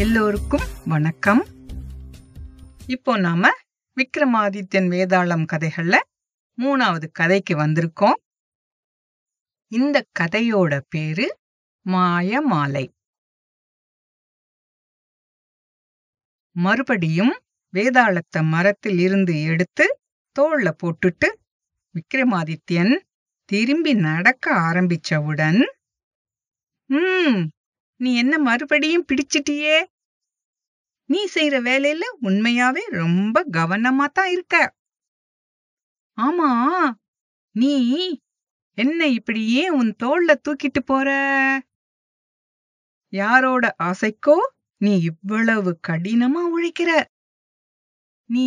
எல்லோருக்கும் வணக்கம். இப்போ நாம விக்ரமாதித்யன் வேதாளம் கதைகள்ல மூணாவது கதைக்கு வந்திருக்கோம். இந்த கதையோட பேரு மாயமாலை. மறுபடியும் வேதாளத்தை மரத்தில் இருந்து எடுத்து தோள்ல போட்டுட்டு விக்ரமாதித்யன் திரும்பி நடக்க ஆரம்பிச்சவுடன் ம் நீ என்ன மறுபடியும் பிடிச்சிட்டியே? நீ செய்யற வேலையில உண்மையாவே ரொம்ப கவனமா தான் இருக்க. ஆமா நீ என்ன இப்படியே உன் தோள்ல தூக்கிட்டு போற? யாரோட ஆசைக்கோ நீ இவ்வளவு கடினமா உழைக்கிற? நீ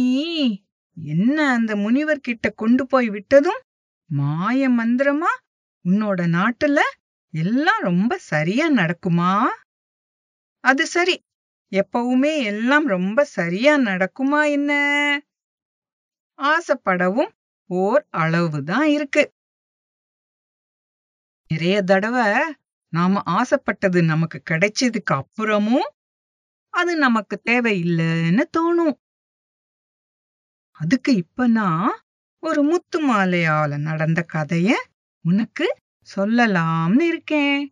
என்ன அந்த முனிவர் கிட்ட கொண்டு போய் விட்டதும் மாய மந்திரமா உன்னோட நாட்டுல எல்லாம் ரொம்ப சரியா நடக்குமா? அது சரி எப்பவுமே எல்லாம் ரொம்ப சரியா நடக்குமா என்ன? ஆசைப்படவும் ஓர் அளவுதான் இருக்கு. நிறைய தடவை நாம ஆசைப்பட்டது நமக்கு கிடைச்சதுக்கு அப்புறமும் அது நமக்கு தேவையில்லைன்னு தோணும். அதுக்கு இப்ப நான் ஒரு முத்து மாலையால நடந்த கதைய உனக்கு சொல்லலாம்னு இருக்கேன்.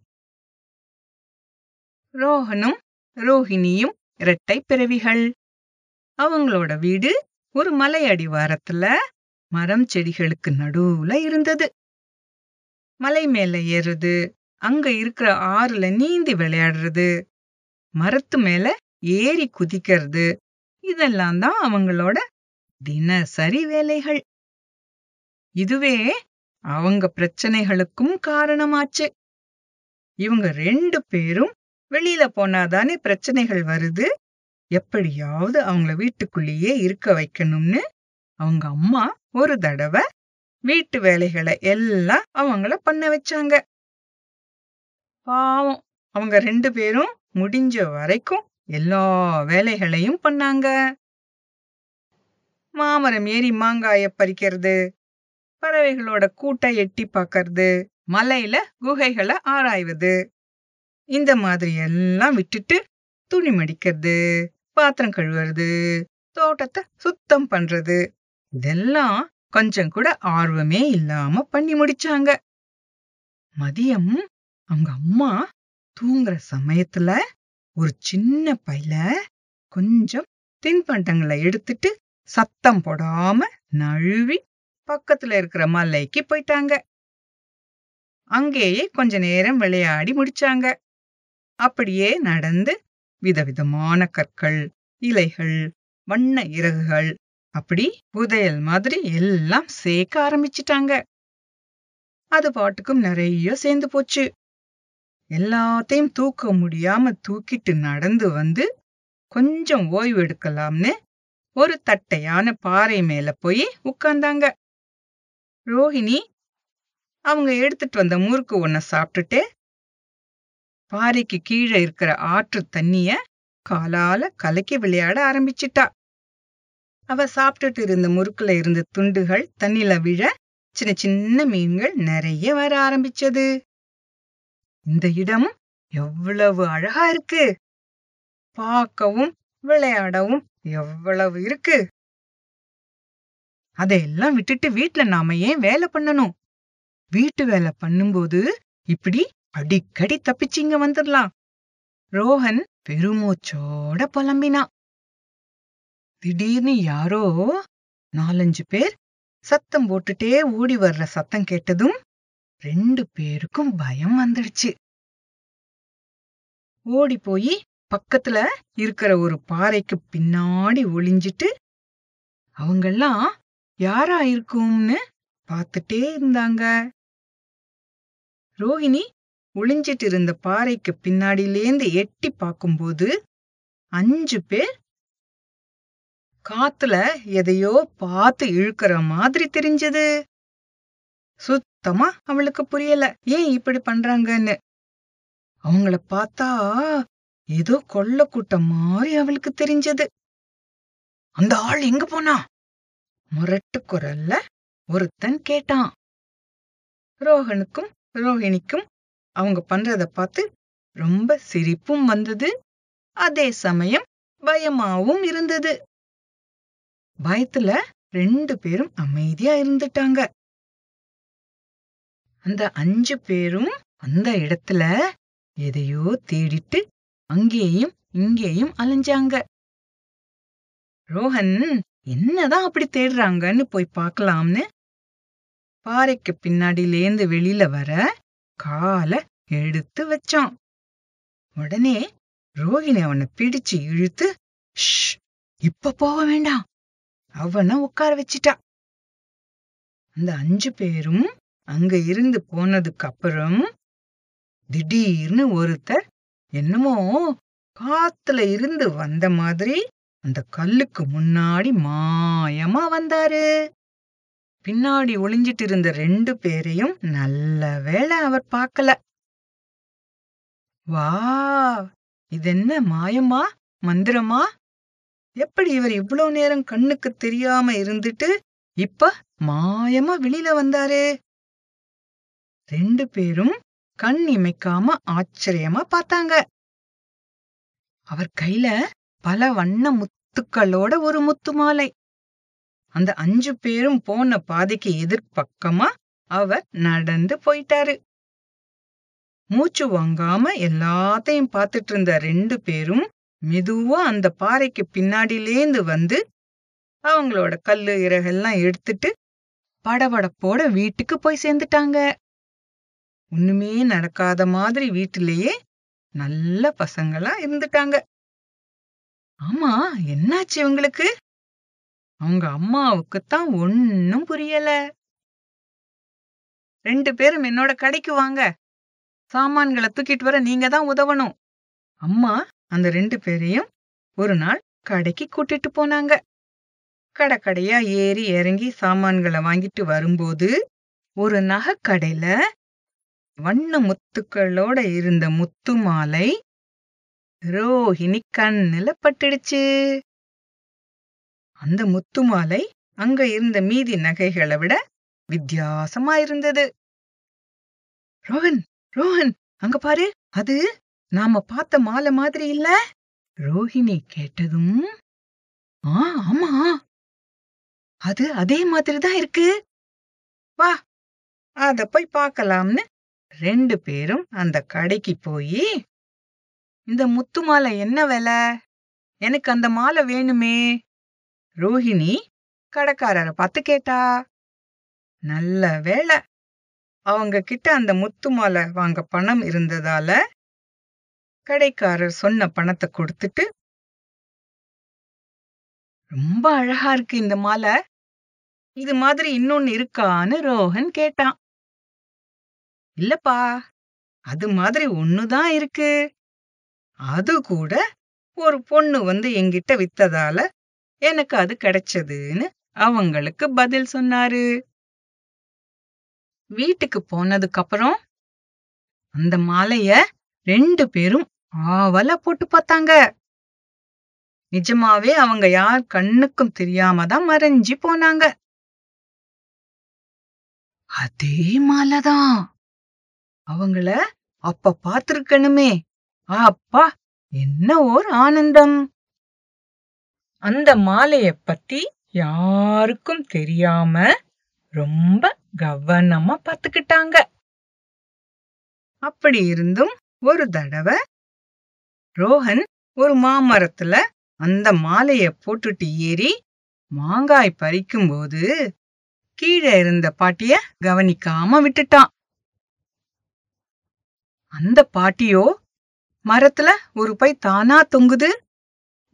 ரோஹனும் ரோஹிணியும் இரட்டை பிறவிகள். அவங்களோட வீடு ஒரு மலை அடிவாரத்துல மரம் செடிகளுக்கு நடுவுல இருந்தது. மலை மேல ஏறுறது அங்க இருக்கிற ஆறுல நீந்தி விளையாடுறது மரத்து மேல ஏறி குதிக்கிறது இதெல்லாம் தான் அவங்களோட தினசரி வேலைகள். இதுவே அவங்க பிரச்சனைகளுக்கும் காரணமாச்சு. இவங்க ரெண்டு பேரும் வெளியில போனாதானே பிரச்சனைகள் வருது. எப்படியாவது அவங்கள வீட்டுக்குள்ளேயே இருக்க வைக்கணும்னு அவங்க அம்மா ஒரு தடவை வீட்டு வேலைகளை எல்லாம் அவங்கள பண்ண வச்சாங்க. பாவம் அவங்க ரெண்டு பேரும் முடிஞ்ச வரைக்கும் எல்லா வேலைகளையும் பண்ணாங்க. மாமரம் ஏறி மாங்காய பறிக்கிறது பறவைகளோட கூட்டை எட்டி பார்க்கறது மலையில குகைகளை ஆராய்வது இந்த மாதிரி எல்லாம் விட்டுட்டு துணி மடிக்கிறது பாத்திரம் கழுவுறது தோட்டத்தை சுத்தம் பண்றது இதெல்லாம் கொஞ்சம் கூட ஆர்வமே இல்லாம பண்ணி முடிச்சாங்க. மதியம் அவங்க அம்மா தூங்குற சமயத்துல ஒரு சின்ன பையில கொஞ்சம் தின்பண்டங்களை எடுத்துட்டு சத்தம் போடாம நழுவி பக்கத்துல இருக்கிற மலைக்கு போயிட்டாங்க. அங்கேயே கொஞ்ச நேரம் விளையாடி முடிச்சாங்க. அப்படியே நடந்து விதவிதமான கற்கள் இலைகள் வண்ண இறகுகள் அப்படி புதையல் மாதிரி எல்லாம் சேர்க்க ஆரம்பிச்சிட்டாங்க. அது பாட்டுக்கும் நிறைய சேர்ந்து போச்சு. எல்லாத்தையும் தூக்க முடியாம தூக்கிட்டு நடந்து வந்து கொஞ்சம் ஓய்வு எடுக்கலாம்னு ஒரு தட்டையான பாறை மேல போய் உட்கார்ந்தாங்க. ரோஹிணி அவங்க எடுத்துட்டு வந்த முறுக்கு ஒன்ன சாப்பிட்டுட்டு பாறைக்கு கீழே இருக்கிற ஆற்று தண்ணிய காலால கலக்கி விளையாட ஆரம்பிச்சிட்டா. அவ சாப்பிட்டுட்டு இருந்த முறுக்குல இருந்த துண்டுகள் தண்ணில விழ சின்ன சின்ன மீன்கள் நிறைய வர ஆரம்பிச்சது. இந்த இடம் எவ்வளவு அழகா இருக்கு. பார்க்கவும் விளையாடவும் எவ்வளவு இருக்கு. அதையெல்லாம் விட்டுட்டு வீட்ல நாம ஏன் வேலை பண்ணணும்? வீட்டு வேலை பண்ணும்போது இப்படி அடிக்கடி தப்பிச்சிங்க வந்துடலாம் ரோஹன் பெருமூச்சோட புலம்பினான். திடீர்னு யாரோ நாலஞ்சு பேர் சத்தம் போட்டுட்டே ஓடி வர்ற சத்தம் கேட்டதும் ரெண்டு பேருக்கும் பயம் வந்துடுச்சு. ஓடி போய் பக்கத்துல இருக்கிற ஒரு பாறைக்கு பின்னாடி ஒளிஞ்சிட்டு அவங்கெல்லாம் யாரா இருக்கும்னு பார்த்துட்டே இருந்தாங்க. ரோஹிணி ஒளிஞ்சிட்டு இருந்த பாறைக்கு பின்னாடியிலேந்து எட்டி பார்க்கும்போது அஞ்சு பேர் காத்துல எதையோ பார்த்து இழுக்கிற மாதிரி தெரிஞ்சது. சுத்தமா அவளுக்கு புரியல. ஏன் இப்படி பண்றாங்கன்னு. அவங்கள பார்த்தா ஏதோ கொள்ள கூட்டம் மாதிரி அவளுக்கு தெரிஞ்சது. அந்த ஆள் எங்க போனா? முரட்டு குரல்ல ஒருத்தன் கேட்டான். ரோஹனுக்கும் ரோஹிணிக்கும் அவங்க பண்றத பார்த்து ரொம்ப சிரிப்பும் வந்தது. அதே சமயம் பயமாவும் இருந்தது. பயத்துல ரெண்டு பேரும் அமைதியா இருந்துட்டாங்க. அந்த அஞ்சு பேரும் அந்த இடத்துல எதையோ தேடிட்டு அங்கேயும் இங்கேயும் அலைஞ்சாங்க. ரோஹன் என்னதான் அப்படி தேடுறாங்கன்னு போய் பார்க்கலாம்னு? பாறைக்கு பின்னாடியிலேந்து வெளியில வர கால எடுத்து வச்சான். உடனே ரோகிணி அவனை பிடிச்சு இழுத்து "ஷ், இப்ப போக வேண்டாம். அவனை உட்கார வச்சிட்டா. அந்த அஞ்சு பேரும் அங்க இருந்து போனதுக்கு அப்புறம் திடீர்னு ஒருத்தர் என்னமோ காத்துல இருந்து வந்த மாதிரி அந்த கல்லுக்கு முன்னாடி மாயமா வந்தாரு. பின்னாடி ஒளிஞ்சிட்டு இருந்த ரெண்டு பேரையும் நல்ல வேளை அவர் பார்க்கல. வா இதென்ன மாயமா மந்திரமா? எப்படி இவர் இவ்ளோ நேரம் கண்ணுக்கு தெரியாம இருந்துட்டு இப்ப மாயமா வெளியில வந்தாரு? ரெண்டு பேரும் கண் இமைக்காம ஆச்சரியமா பார்த்தாங்க. அவர் கையில பல வண்ண முத்துக்களோட ஒரு முத்து மாலை. அந்த அஞ்சு பேரும் போன பாதைக்கு எதிர்பக்கமா அவர் நடந்து போயிட்டாரு. மூச்சு வாங்காம எல்லாத்தையும் பார்த்துட்டு இருந்த ரெண்டு பேரும் மெதுவா அந்த பாறைக்கு பின்னாடியிலேந்து வந்து அவங்களோட கல்லு இறகெல்லாம் எடுத்துட்டு படபடப்போட வீட்டுக்கு போய் சேர்ந்துட்டாங்க. ஒண்ணுமே நடக்காத மாதிரி வீட்டிலேயே நல்ல பசங்களா இருந்துட்டாங்க. ஆமா என்னாச்சு இவங்களுக்கு? அவங்க அம்மாவுக்குத்தான் ஒன்னும் புரியல. ரெண்டு பேரும் என்னோட கடைக்கு வாங்க. சாமான்களை தூக்கிட்டு வர நீங்க தான் உதவணும். அம்மா அந்த ரெண்டு பேரையும் ஒரு நாள் கடைக்கு கூட்டிட்டு போனாங்க. கடை கடையா ஏறி இறங்கி சாமான்களை வாங்கிட்டு வரும்போது ஒரு நகைக்கடையில வண்ண முத்துக்களோட இருந்த முத்து மாலை ரோஹிணி கண்ணுல பட்டுடுச்சு. அந்த முத்து மாலை அங்க இருந்த மீதி நகைகளை விட வித்தியாசமா இருந்தது ரோஹன் ரோஹன் அங்க பாரு. அது நாம பார்த்த மாலை மாதிரி இல்ல. ரோஹிணி கேட்டதும் ஆ ஆமா. அது அதே மாதிரி தான் இருக்கு. வா அத போய் பார்க்கலாம்னு. ரெண்டு பேரும் அந்த கடைக்கு போய் இந்த முத்து மாலை என்ன விலை? எனக்கு அந்த மாலை வேணுமே. ரோஹிணி கடைக்காரரை பார்த்து கேட்டா நல்ல வேலை அவங்க கிட்ட அந்த முத்து மாலை வாங்க பணம் இருந்ததால கடைக்காரர் சொன்ன பணத்தை கொடுத்துட்டு ரொம்ப அழகா இருக்கு இந்த மாலை. இது மாதிரி இன்னொன்னு இருக்கான்னு ரோஹன் கேட்டான். இல்லப்பா அது மாதிரி ஒண்ணுதான் இருக்கு. அது கூட ஒரு பொண்ணு வந்து என்கிட்ட வித்ததால எனக்கு அது கிடைச்சதுன்னு அவங்களுக்கு பதில் சொன்னாரு. வீட்டுக்கு போனதுக்கு அப்புறம் அந்த மாலைய ரெண்டு பேரும் ஆவலா போட்டு பார்த்தாங்க. நிஜமாவே அவங்க யார் கண்ணுக்கும் தெரியாம தான் மறைஞ்சு போனாங்க. அதே மாலைதான் அவங்கள அப்ப பாத்துருக்கணுமே அப்பா என்ன ஓர் ஆனந்தம். அந்த மாலைய பத்தி யாருக்கும் தெரியாம ரொம்ப கவனமா பாத்துக்கிட்டாங்க அப்படி இருந்தும் ஒரு தடவை ரோஹன் ஒரு மாமரத்துல அந்த மாலைய போட்டுட்டு ஏறி மாங்காய் பறிக்கும் போது கீழே இருந்த பாட்டிய கவனிக்காம விட்டுட்டான். அந்த பாட்டியோ மரத்துல ஒரு பை தானா தொங்குது.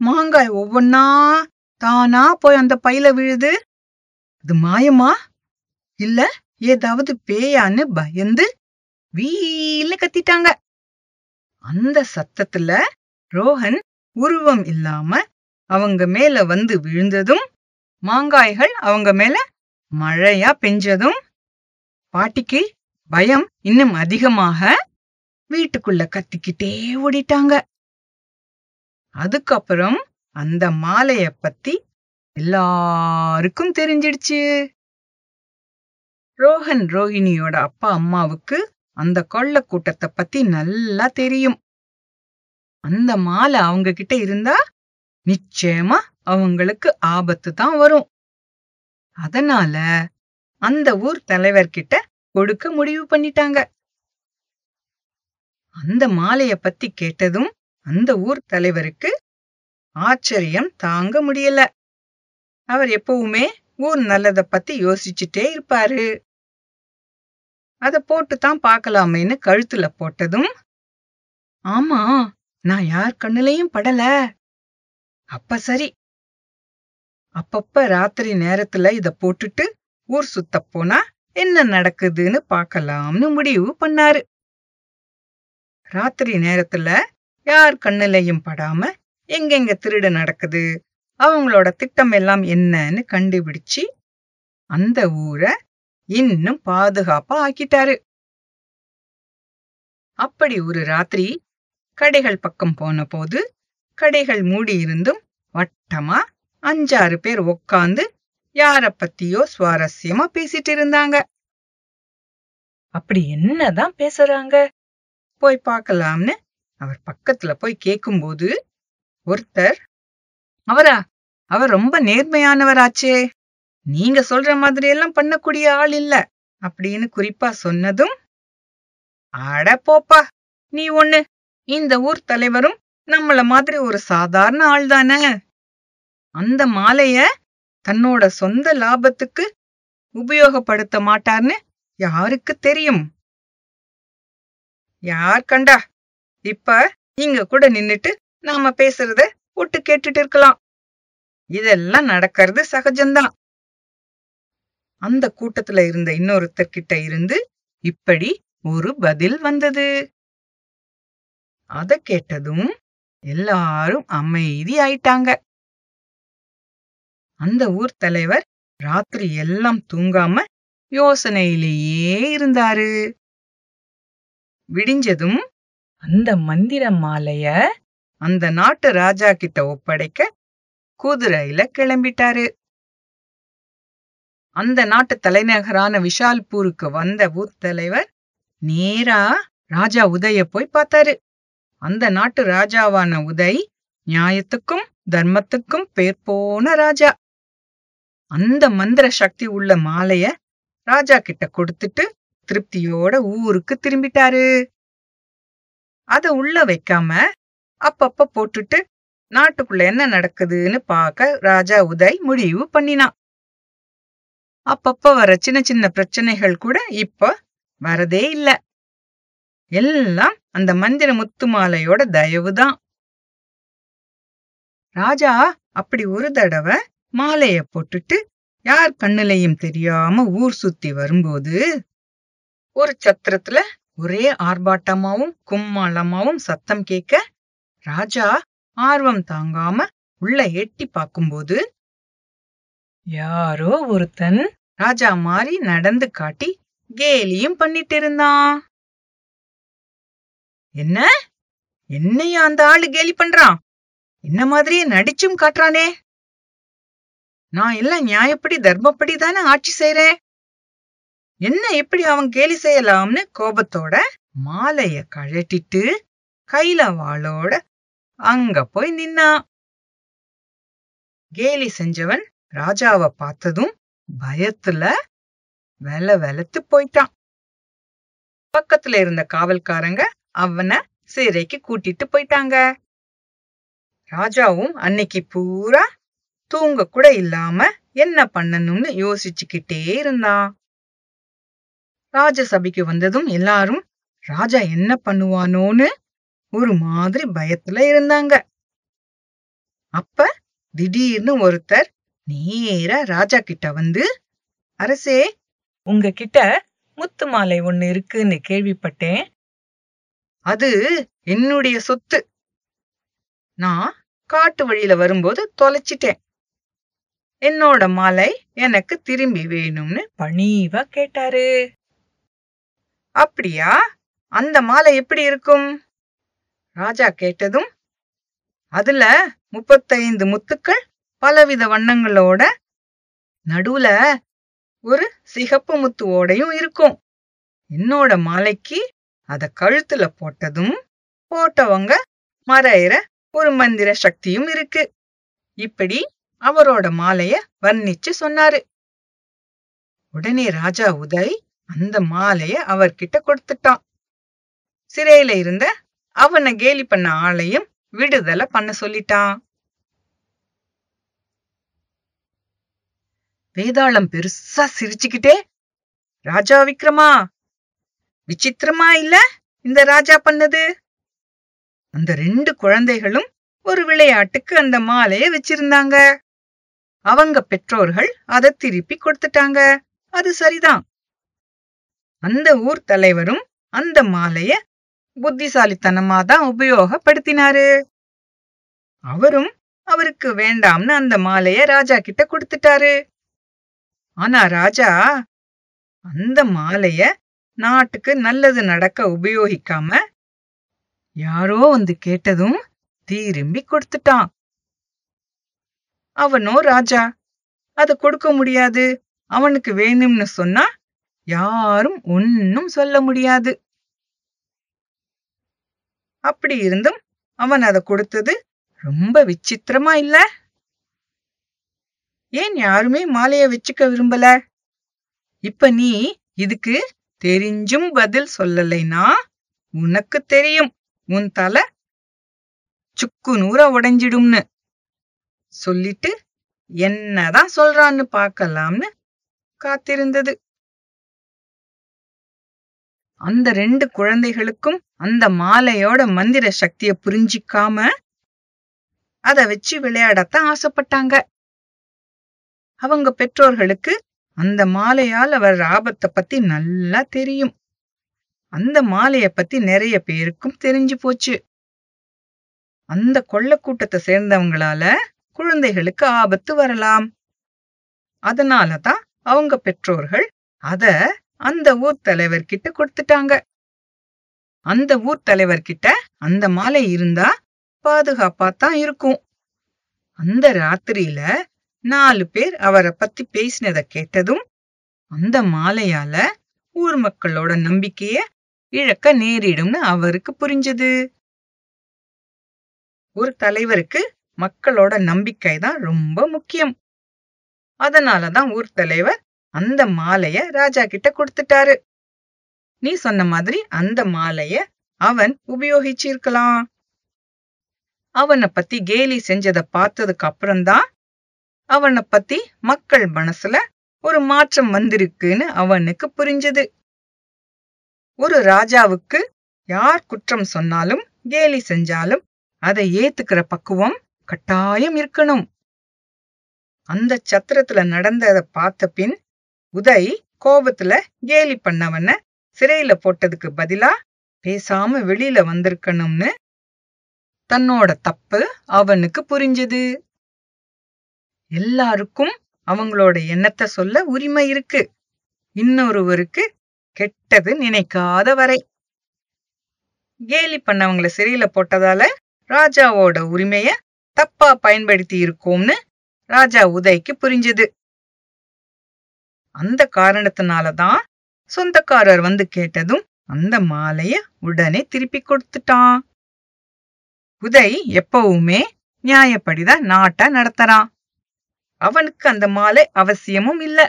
மாங்காய் ஒவ்வொன்னா தானா போய் அந்த பையில விழுது. அது மாயமா? இல்ல ஏதாவது பேயான்னு பயந்து வீல கத்திட்டாங்க. அந்த சத்தத்துல ரோஹன் உருவம் இல்லாம அவங்க மேல வந்து விழுந்ததும் மாங்காய்கள் அவங்க மேல மழையா பெஞ்சதும் பாட்டிக்கு பயம் இன்னும் அதிகமாக வீட்டுக்குள்ள கத்திக்கிட்டே ஓடிட்டாங்க. அதுக்கப்புறம் அந்த மாலைய பத்தி எல்லாருக்கும் தெரிஞ்சிடுச்சு. ரோஹன் ரோஹிணியோட அப்பா அம்மாவுக்கு அந்த கொள்ள கூட்டத்தை பத்தி நல்லா தெரியும். அந்த மாலை அவங்க கிட்ட இருந்தா நிச்சயமா அவங்களுக்கு ஆபத்து தான் வரும். அதனால அந்த ஊர் தலைவர்கிட்ட கொடுக்க முடிவு பண்ணிட்டாங்க. அந்த மாலைய பத்தி கேட்டதும் அந்த ஊர் தலைவருக்கு ஆச்சரியம் தாங்க முடியல. அவர் எப்பவுமே ஊர் நல்லத பத்தி யோசிச்சுட்டே இருப்பாரு. அத போட்டுதான் பார்க்கலாமேன்னு கழுத்துல போட்டதும் ஆமா நான் யார் கண்ணுலயும் படல. அப்ப சரி. அப்பப்ப ராத்திரி நேரத்துல இத போட்டுட்டு ஊர் சுத்த போனா என்ன நடக்குதுன்னு பார்க்கலாம்னு முடிவு பண்ணாரு. ராத்திரி நேரத்துல யார் கண்ணுலயும் படாம எங்கெங்க திருடு நடக்குது? அவங்களோட திட்டம் எல்லாம் என்னன்னு கண்டுபிடிச்சு அந்த ஊரை இன்னும் பாதுகாப்பா ஆக்கிட்டாரு. அப்படி ஒரு ராத்திரி கடைகள் பக்கம் போன போது கடைகள் மூடி இருந்தும் வட்டமா அஞ்சாறு பேர் உக்காந்து யார பத்தியோ சுவாரஸ்யமா பேசிட்டு இருந்தாங்க. அப்படி என்னதான் பேசுறாங்க? போய் பார்க்கலாம்னு அவர் பக்கத்துல போய் கேக்கும்போது ஒருத்தர் அவரா அவர் ரொம்ப நேர்மையானவராச்சே. நீங்க சொல்ற மாதிரி எல்லாம் பண்ணக்கூடிய ஆள் இல்ல. அப்படின்னு குறிப்பா சொன்னதும் அட போப்பா நீ ஒண்ணு இந்த ஊர் தலைவரும் நம்மள மாதிரி ஒரு சாதாரண ஆள் தானே? அந்த மாலைய தன்னோட சொந்த லாபத்துக்கு உபயோகப்படுத்த மாட்டார்னு யாருக்கு தெரியும்? யார் கண்டா? இப்ப இங்க கூட நின்னுட்டு நாம பேசுறத ஒட்டு கேட்டுட்டு இருக்கலாம். இதெல்லாம் நடக்கிறது சகஜம்தான். அந்த கூட்டத்துல இருந்த இன்னொருத்தர் கிட்ட இருந்து இப்படி ஒரு பதில் வந்தது. அத கேட்டதும் எல்லாரும் அமைதி ஆயிட்டாங்க. அந்த ஊர் தலைவர் ராத்திரி எல்லாம் தூங்காம யோசனையிலேயே இருந்தாரு. விடிஞ்சதும் அந்த மந்திர மாலைய அந்த நாட்டு ராஜா கிட்ட ஒப்படைக்க குதிரையில கிளம்பிட்டாரு. அந்த நாட்டு தலைநகரான விஷால்பூருக்கு வந்த பூத் தலைவர் நேரா ராஜா உதய போய் பார்த்தாரு. அந்த நாட்டு ராஜாவான உதய் நியாயத்துக்கும் தர்மத்துக்கும் பேர் போன ராஜா. அந்த மந்திர சக்தி உள்ள மாலைய ராஜா கிட்ட கொடுத்துட்டு திருப்தியோட ஊருக்கு திரும்பிட்டாரு. அத உள்ள வைக்காம அப்பப்ப போட்டுட்டு நாட்டுக்குள்ள என்ன நடக்குதுன்னு பார்க்க ராஜா உதய் முடிவு பண்ணினான் அப்பப்ப வர சின்ன சின்ன பிரச்சனைகள் கூட இப்ப வரதே இல்ல. எல்லாம் அந்த மந்திர முத்து மாலையோட தயவுதான். ராஜா அப்படி ஒரு தடவை மாலைய போட்டுட்டு யார் கண்ணுலையும் தெரியாம ஊர் சுத்தி வரும்போது ஒரு சத்திரத்துல ஒரே ஆர்ப்பாட்டமாவும் கும்மாளமாவும் சத்தம் கேட்க ராஜா ஆர்வம் தாங்காம உள்ள எட்டி பார்க்கும்போது யாரோ ஒருத்தன் ராஜா மாறி நடந்து காட்டி கேலியும் பண்ணிட்டு இருந்தான் என்ன? என்னையா அந்த ஆளு கேலி பண்றான் என்ன மாதிரியே நடிச்சும் காட்டுறானே? நான் எல்லாம் நியாயப்படி தர்மப்படி தானே ஆட்சி செய்றேன். என்ன எப்படி அவன் கேலி செய்யலாம்னு கோபத்தோட மாலைய கழட்டிட்டு கையில வாளோட அங்க போய் நின்னான். கேலி செஞ்சவன் ராஜாவ பார்த்ததும் பயத்துல வெல வெலத்து போயிட்டான். பக்கத்துல இருந்த காவல்காரங்க அவனை சிறைக்கு கூட்டிட்டு போயிட்டாங்க. ராஜாவும் அன்னைக்கு பூரா தூங்க கூட இல்லாம என்ன பண்ணணும்னு யோசிச்சுக்கிட்டே இருந்தான். ராஜசபைக்கு வந்ததும் எல்லாரும் ராஜா என்ன பண்ணுவானோன்னு? ஒரு மாதிரி பயத்துல இருந்தாங்க. அப்ப திடீர்னு ஒருத்தர் நேரா ராஜா கிட்ட வந்து அரசே உங்ககிட்ட முத்து மாலை ஒண்ணு இருக்குன்னு கேள்விப்பட்டேன். அது என்னுடைய சொத்து. நான் காட்டு வழியில வரும்போது தொலைச்சிட்டேன். என்னோட மாலை எனக்கு திரும்பி வேணும்னு பணிவா கேட்டாரு. அப்படியா? அந்த மாலை எப்படி இருக்கும்? ராஜா கேட்டதும் அதுல முப்பத்தைந்து முத்துக்கள் பலவித வண்ணங்களோட நடுவுல ஒரு சிகப்பு முத்துவோடையும் இருக்கும். என்னோட மாலைக்கு அத கழுத்துல போட்டதும் போட்டவங்க மறையிற ஒரு மந்திர சக்தியும் இருக்கு. இப்படி அவரோட மாலைய வர்ணிச்சு சொன்னாரு. உடனே ராஜா உதய் அந்த மாலைய அவர்கிட்ட கொடுத்துட்டான். சிறையில இருந்த அவனை கேலி பண்ண ஆளையும் விடுதலை பண்ண சொல்லிட்டான். வேதாளம் பெருசா சிரிச்சுக்கிட்டே ராஜா விக்ரமா விசித்திரமா இல்ல இந்த ராஜா பண்ணது? அந்த ரெண்டு குழந்தைகளும் ஒரு விளையாட்டுக்கு அந்த மாலைய வச்சிருந்தாங்க. அவங்க பெற்றோர்கள் அதை திருப்பி கொடுத்துட்டாங்க. அது சரிதான். அந்த ஊர் தலைவரும் அந்த மாலைய புத்திசாலித்தனமா தான் உபயோகப்படுத்தினாரு. அவரும் அவருக்கு வேண்டாம்னு அந்த மாலைய ராஜா கிட்ட கொடுத்துட்டாரு. ஆனா ராஜா அந்த மாலைய நாட்டுக்கு நல்லது நடக்க உபயோகிக்காம யாரோ வந்து கேட்டதும் திரும்பி கொடுத்துட்டான். அவனோ ராஜா அத கொடுக்க முடியாது அவனுக்கு வேணும்னு சொன்னா யாரும் ஒன்னும் சொல்ல முடியாது. அப்படி இருந்தும் அவன் அத கொடுத்தது ரொம்ப விசித்திரமா இல்ல? ஏன் யாருமே மாலைய வச்சுக்க விரும்பல? இப்ப நீ இதுக்கு தெரிஞ்சும் பதில் சொல்லலைனா உனக்கு தெரியும். உன் தலை சுக்கு நூற உடைஞ்சிடும்னு. சொல்லிட்டு என்னதான் சொல்றான்னு பார்க்கலாம்னு காத்திருந்தது. அந்த ரெண்டு குழந்தைகளுக்கும் அந்த மாலையோட மந்திர சக்திய புரிஞ்சிக்காம அத வச்சு விளையாடத்தான் ஆசைப்பட்டாங்க. அவங்க பெற்றோர்களுக்கு அந்த மாலையால் வர்ற ஆபத்தை பத்தி நல்லா தெரியும். அந்த மாலைய பத்தி நிறைய பேருக்கும் தெரிஞ்சு போச்சு. அந்த கொள்ள கூட்டத்தை சேர்ந்தவங்களால குழந்தைகளுக்கு ஆபத்து வரலாம். அதனாலதான் அவங்க பெற்றோர்கள் அத அந்த ஊர் தலைவர் கிட்ட கொடுத்துட்டாங்க. அந்த ஊர் தலைவர் கிட்ட அந்த மாலை இருந்தா பாதுகாப்பா தான் இருக்கும். அந்த ராத்திரியில நாலு பேர் அவரை பத்தி பேசினத கேட்டதும் அந்த மாலையால ஊர் மக்களோட நம்பிக்கைய இழக்க நேரிடும்னு அவருக்கு புரிஞ்சது. ஒரு தலைவருக்கு மக்களோட நம்பிக்கை தான் ரொம்ப முக்கியம். அதனாலதான் ஊர் தலைவர் அந்த மாலைய ராஜா கிட்ட கொடுத்துட்டாரு. நீ சொன்ன மாதிரி அந்த மாலைய அவன் உபயோகிச்சிருக்கலாம். அவனை பத்தி கேலி செஞ்சத பார்த்ததுக்கு அப்புறம்தான் அவனை பத்தி மக்கள் மனசுல ஒரு மாற்றம் வந்திருக்குன்னு அவனுக்கு புரிஞ்சது. ஒரு ராஜாவுக்கு யார் குற்றம் சொன்னாலும் கேலி செஞ்சாலும் அதை ஏத்துக்கிற பக்குவம் கட்டாயம் இருக்கணும். அந்த சத்திரத்துல நடந்தத பார்த்த பின் உதய் கோபத்துல கேலி பண்ணவன சிறையில போட்டதுக்கு பதிலா பேசாம வெளியில வந்திருக்கணும்னு தன்னோட தப்பு அவனுக்கு புரிஞ்சது. எல்லாருக்கும் அவங்களோட எண்ணத்தை சொல்ல உரிமை இருக்கு. இன்னொருவருக்கு கெட்டது நினைக்காத வரை. கேலி பண்ணவங்கள சிறையில போட்டதால ராஜாவோட உரிமைய தப்பா பயன்படுத்தி இருக்கோம்னு ராஜா உதய்க்கு புரிஞ்சது. அந்த காரணத்தினாலதான் சொந்தக்காரர் வந்து கேட்டதும் அந்த மாலைய உடனே திருப்பி கொடுத்துட்டான். உதய் எப்பவுமே நியாயப்படிதான் நாட்டை நடத்துறான். அவனுக்கு அந்த மாலை அவசியமும் இல்ல.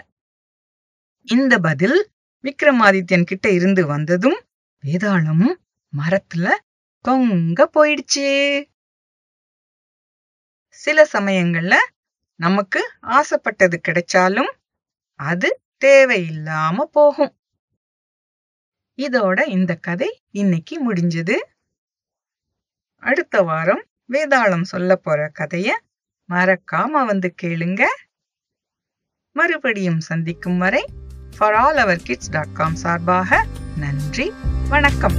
இந்த பதில் விக்ரமாதித்யன் கிட்ட இருந்து வந்ததும் வேதாளம் மரத்துல தொங்க போயிடுச்சு. சில சமயங்கள்ல நமக்கு ஆசைப்பட்டது கிடைச்சாலும் அது தேவையில்லாம போகும். இதோட இந்த கதை இன்னைக்கு முடிஞ்சது. அடுத்த வாரம் வேதாளம் சொல்ல போற கதைய மறக்காம வந்து கேளுங்க. மறுபடியும் சந்திக்கும் வரை for all our kids dot com சார்பாக நன்றி வணக்கம்.